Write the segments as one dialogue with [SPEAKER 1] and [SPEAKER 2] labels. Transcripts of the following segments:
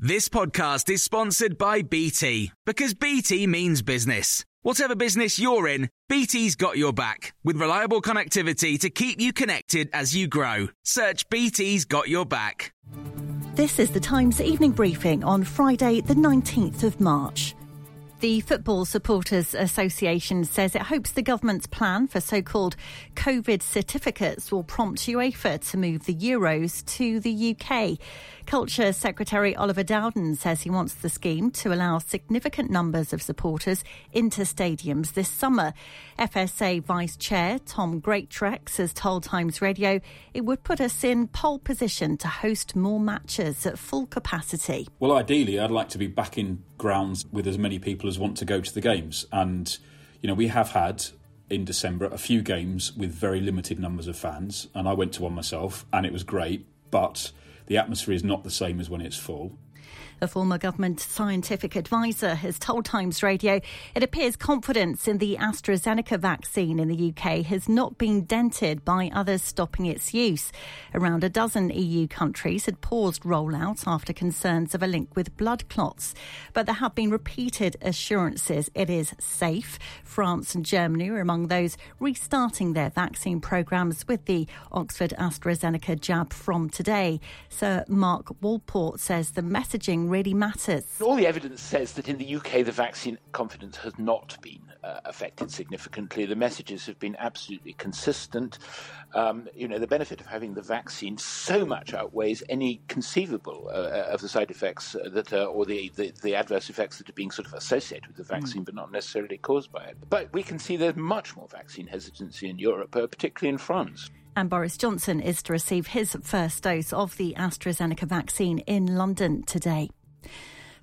[SPEAKER 1] This podcast is sponsored by BT because BT means business. Whatever business you're in, BT's got your back with reliable connectivity to keep you connected as you grow. Search BT's got your back.
[SPEAKER 2] This is the Times evening briefing on Friday, the 19th of March. The Football Supporters Association says it hopes the government's plan for so called COVID certificates will prompt UEFA to move the Euros to the UK. Culture Secretary Oliver Dowden says he wants the scheme to allow significant numbers of supporters into stadiums this summer. FSA Vice Chair Tom Greatrex has told Times Radio it would put us in pole position to host more matches at full capacity.
[SPEAKER 3] Well, ideally, I'd like to be back in grounds with as many people want to go to the games. And, you know, we have had in December a few games with very limited numbers of fans, and I went to one myself, and it was great. But the atmosphere is not the same as when it's full.
[SPEAKER 2] A former government scientific advisor has told Times Radio it appears confidence in the AstraZeneca vaccine in the UK has not been dented by others stopping its use. Around a dozen EU countries had paused rollout after concerns of a link with blood clots. But there have been repeated assurances it is safe. France and Germany are among those restarting their vaccine programmes with the Oxford AstraZeneca jab from today. Sir Mark Walport says the messaging really matters.
[SPEAKER 4] All the evidence says that in the UK the vaccine confidence has not been uh, affected significantly. The messages have been absolutely consistent. Um, you know, the benefit of having the vaccine so much outweighs any conceivable uh, uh of the side effects that are, or the, the, the, adverse effects that are being sort of associated with the hmm. vaccine, mm. but not necessarily caused by it. But we can see there's much more vaccine hesitancy in Europe, uh, particularly in France.
[SPEAKER 2] And Boris Johnson is to receive his first dose of the AstraZeneca vaccine in London today.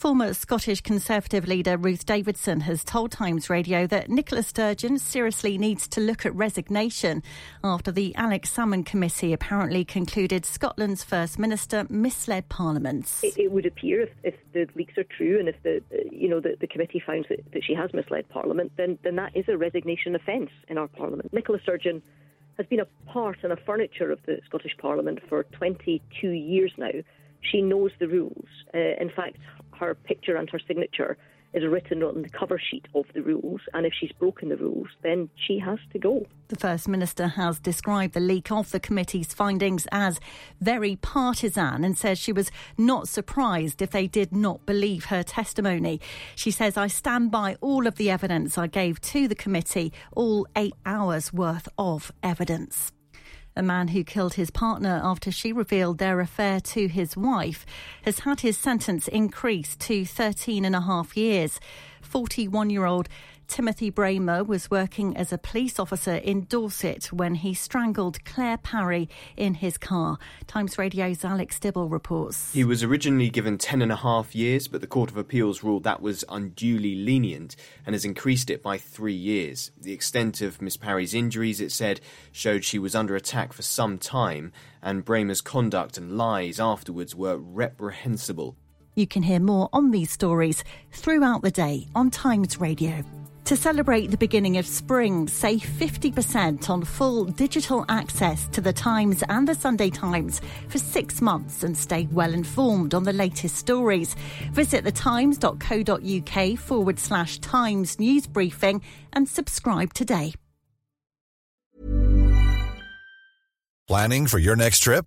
[SPEAKER 2] Former Scottish Conservative leader Ruth Davidson has told Times Radio that Nicola Sturgeon seriously needs to look at resignation after the Alex Salmond Committee apparently concluded Scotland's First Minister misled Parliament.
[SPEAKER 5] It, it, would appear if, if, the leaks are true and if the you know the, the committee finds that, that she has misled Parliament, then, then that is a resignation offence in our Parliament. Nicola Sturgeon has been a part and a furniture of the Scottish Parliament for 22 years now. She knows the rules. Uh, in fact, her picture and her signature is written on the cover sheet of the rules, and if she's broken the rules, then she has to go.
[SPEAKER 2] The First Minister has described the leak of the committee's findings as very partisan and says she was not surprised if they did not believe her testimony. She says, I stand by all of the evidence I gave to the committee, all eight hours worth of evidence. A man who killed his partner after she revealed their affair to his wife has had his sentence increased to 13 and a half years. 41 year old Timothy Brehmer was working as a police officer in Dorset when he strangled Claire Parry in his car. Times Radio's Alex Dibble reports.
[SPEAKER 6] He was originally given 10 and a half years, but the Court of Appeals ruled that was unduly lenient and has increased it by three years. The extent of Miss Parry's injuries, it said, showed she was under attack for some time, and Brehmer's conduct and lies afterwards were reprehensible.
[SPEAKER 2] You can hear more on these stories throughout the day on Times Radio. To celebrate the beginning of spring, save 50% on full digital access to the Times and the Sunday Times for six months and stay well informed on the latest stories. Visit thetimes.co.uk forward slash Times news briefing and subscribe today.
[SPEAKER 7] Planning for your next trip?